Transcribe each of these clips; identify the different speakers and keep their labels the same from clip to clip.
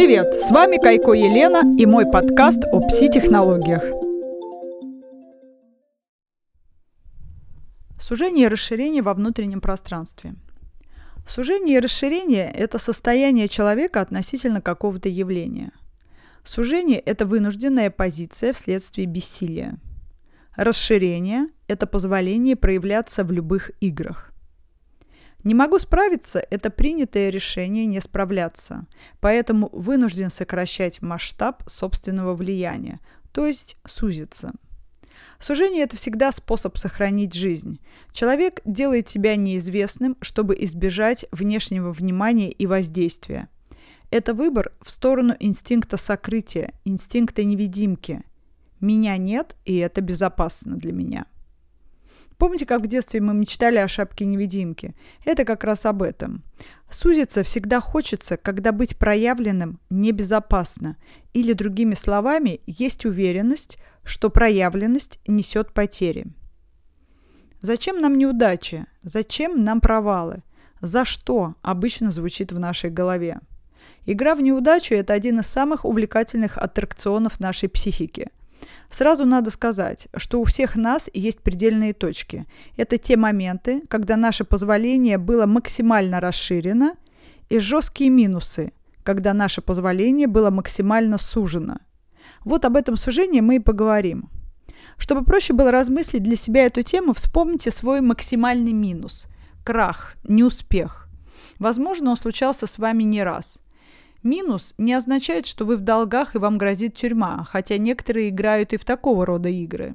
Speaker 1: Привет! С вами Кайко Елена и мой подкаст о пси-технологиях. Сужение и расширение во внутреннем пространстве. Сужение и расширение – это состояние человека относительно какого-то явления. Сужение – это вынужденная позиция вследствие бессилия. Расширение – это позволение проявляться в любых играх. Не могу справиться – это принятое решение не справляться, поэтому вынужден сокращать масштаб собственного влияния, то есть сузиться. Сужение – это всегда способ сохранить жизнь. Человек делает себя неизвестным, чтобы избежать внешнего внимания и воздействия. Это выбор в сторону инстинкта сокрытия, инстинкта невидимки. Меня нет, и это безопасно для меня. Помните, как в детстве мы мечтали о шапке-невидимки? Это как раз об этом. Сузиться всегда хочется, когда быть проявленным небезопасно. Или, другими словами, есть уверенность, что проявленность несет потери. Зачем нам неудачи? Зачем нам провалы? За что обычно звучит в нашей голове? Игра в неудачу – это один из самых увлекательных аттракционов нашей психики – Сразу надо сказать, что у всех нас есть предельные точки. Это те моменты, когда наше позволение было максимально расширено, и жесткие минусы, когда наше позволение было максимально сужено. Вот об этом сужении мы и поговорим. Чтобы проще было размыслить для себя эту тему, вспомните свой максимальный минус – крах, неуспех. Возможно, он случался с вами не раз – Минус не означает, что вы в долгах и вам грозит тюрьма, хотя некоторые играют и в такого рода игры.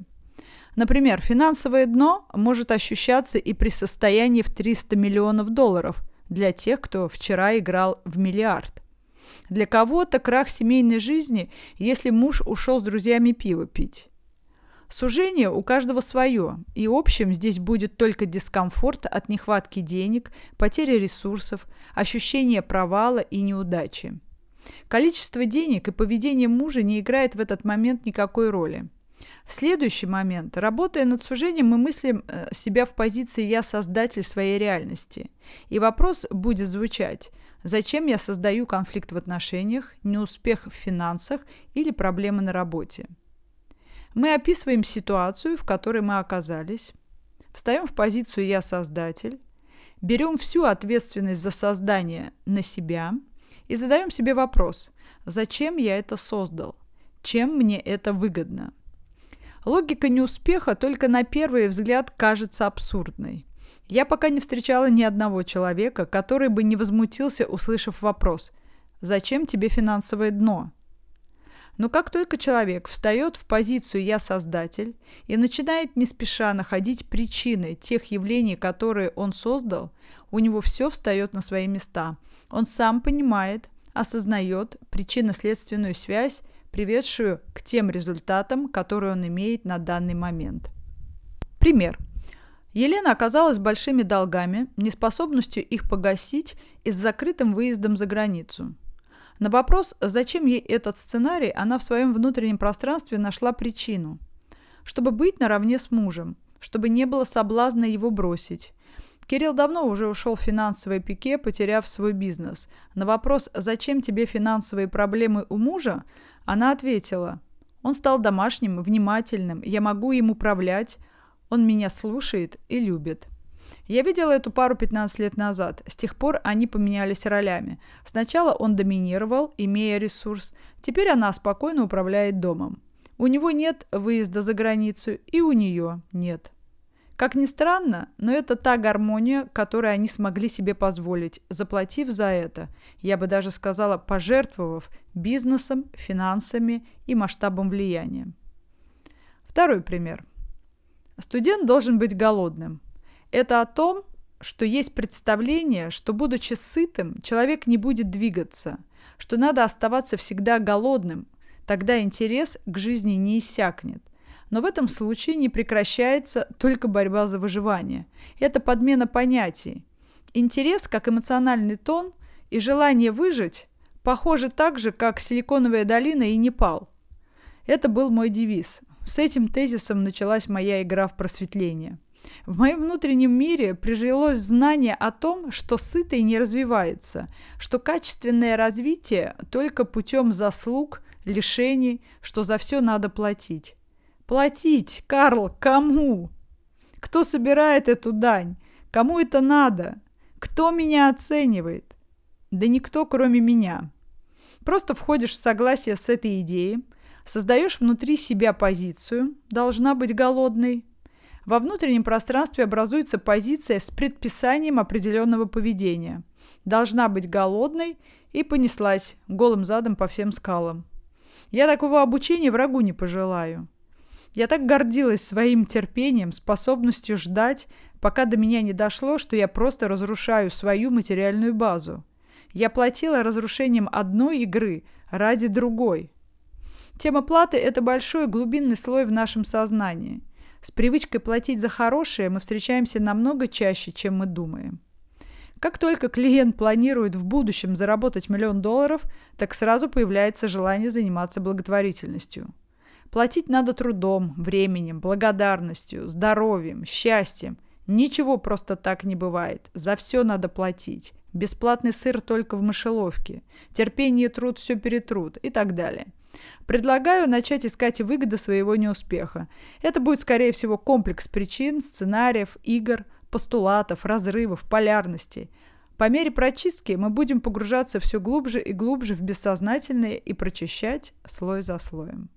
Speaker 1: Например, финансовое дно может ощущаться и при состоянии в 300 миллионов долларов для тех, кто вчера играл в миллиард. Для кого-то крах семейной жизни, если муж ушел с друзьями пиво пить. Сужение у каждого свое, и общим здесь будет только дискомфорт от нехватки денег, потери ресурсов, ощущение провала и неудачи. Количество денег и поведение мужа не играет в этот момент никакой роли. Следующий момент. Работая над сужением, мы мыслим э, себя в позиции «я создатель своей реальности». И вопрос будет звучать «Зачем я создаю конфликт в отношениях, неуспех в финансах или проблемы на работе?» Мы описываем ситуацию, в которой мы оказались, встаем в позицию «я создатель», берем всю ответственность за создание на себя и задаем себе вопрос «Зачем я это создал? Чем мне это выгодно?» Логика неуспеха только на первый взгляд кажется абсурдной. Я пока не встречала ни одного человека, который бы не возмутился, услышав вопрос «Зачем тебе финансовое дно?» Но как только человек встает в позицию «я создатель» и начинает не спеша находить причины тех явлений, которые он создал, у него все встает на свои места. Он сам понимает, осознает причинно-следственную связь, приведшую к тем результатам, которые он имеет на данный момент. Пример. Елена оказалась большими долгами, неспособностью их погасить и с закрытым выездом за границу – на вопрос, зачем ей этот сценарий, она в своем внутреннем пространстве нашла причину. Чтобы быть наравне с мужем, чтобы не было соблазна его бросить. Кирилл давно уже ушел в финансовое пике, потеряв свой бизнес. На вопрос «Зачем тебе финансовые проблемы у мужа?» она ответила «Он стал домашним, внимательным, я могу им управлять, он меня слушает и любит». Я видела эту пару 15 лет назад. С тех пор они поменялись ролями. Сначала он доминировал, имея ресурс. Теперь она спокойно управляет домом. У него нет выезда за границу, и у нее нет. Как ни странно, но это та гармония, которую они смогли себе позволить, заплатив за это, я бы даже сказала, пожертвовав бизнесом, финансами и масштабом влияния. Второй пример. Студент должен быть голодным. Это о том, что есть представление, что, будучи сытым, человек не будет двигаться, что надо оставаться всегда голодным, тогда интерес к жизни не иссякнет. Но в этом случае не прекращается только борьба за выживание. Это подмена понятий. Интерес, как эмоциональный тон, и желание выжить похожи так же, как Силиконовая долина и Непал. Это был мой девиз. С этим тезисом началась моя игра в просветление – В моем внутреннем мире прижилось знание о том, что сытый не развивается, что качественное развитие только путем заслуг, лишений, что за все надо платить. Платить, Карл, кому? Кто собирает эту дань? Кому это надо? Кто меня оценивает? Да никто, кроме меня. Просто входишь в согласие с этой идеей, создаешь внутри себя позицию, должна быть голодной. Во внутреннем пространстве образуется позиция с предписанием определенного поведения. Должна быть голодной и понеслась голым задом по всем скалам. Я такого обучения врагу не пожелаю. Я так гордилась своим терпением, способностью ждать, пока до меня не дошло, что я просто разрушаю свою материальную базу. Я платила разрушением одной игры ради другой. Тема платы – это большой глубинный слой в нашем сознании. С привычкой платить за хорошее мы встречаемся намного чаще, чем мы думаем. Как только клиент планирует в будущем заработать миллион долларов, так сразу появляется желание заниматься благотворительностью. Платить надо трудом, временем, благодарностью, здоровьем, счастьем. Ничего просто так не бывает. За все надо платить. Бесплатный сыр только в мышеловке. Терпение труд все перетрут и так далее. Предлагаю начать искать выгоды своего неуспеха. Это будет, скорее всего, комплекс причин, сценариев, игр, постулатов, разрывов, полярностей. По мере прочистки мы будем погружаться все глубже и глубже в бессознательное и прочищать слой за слоем.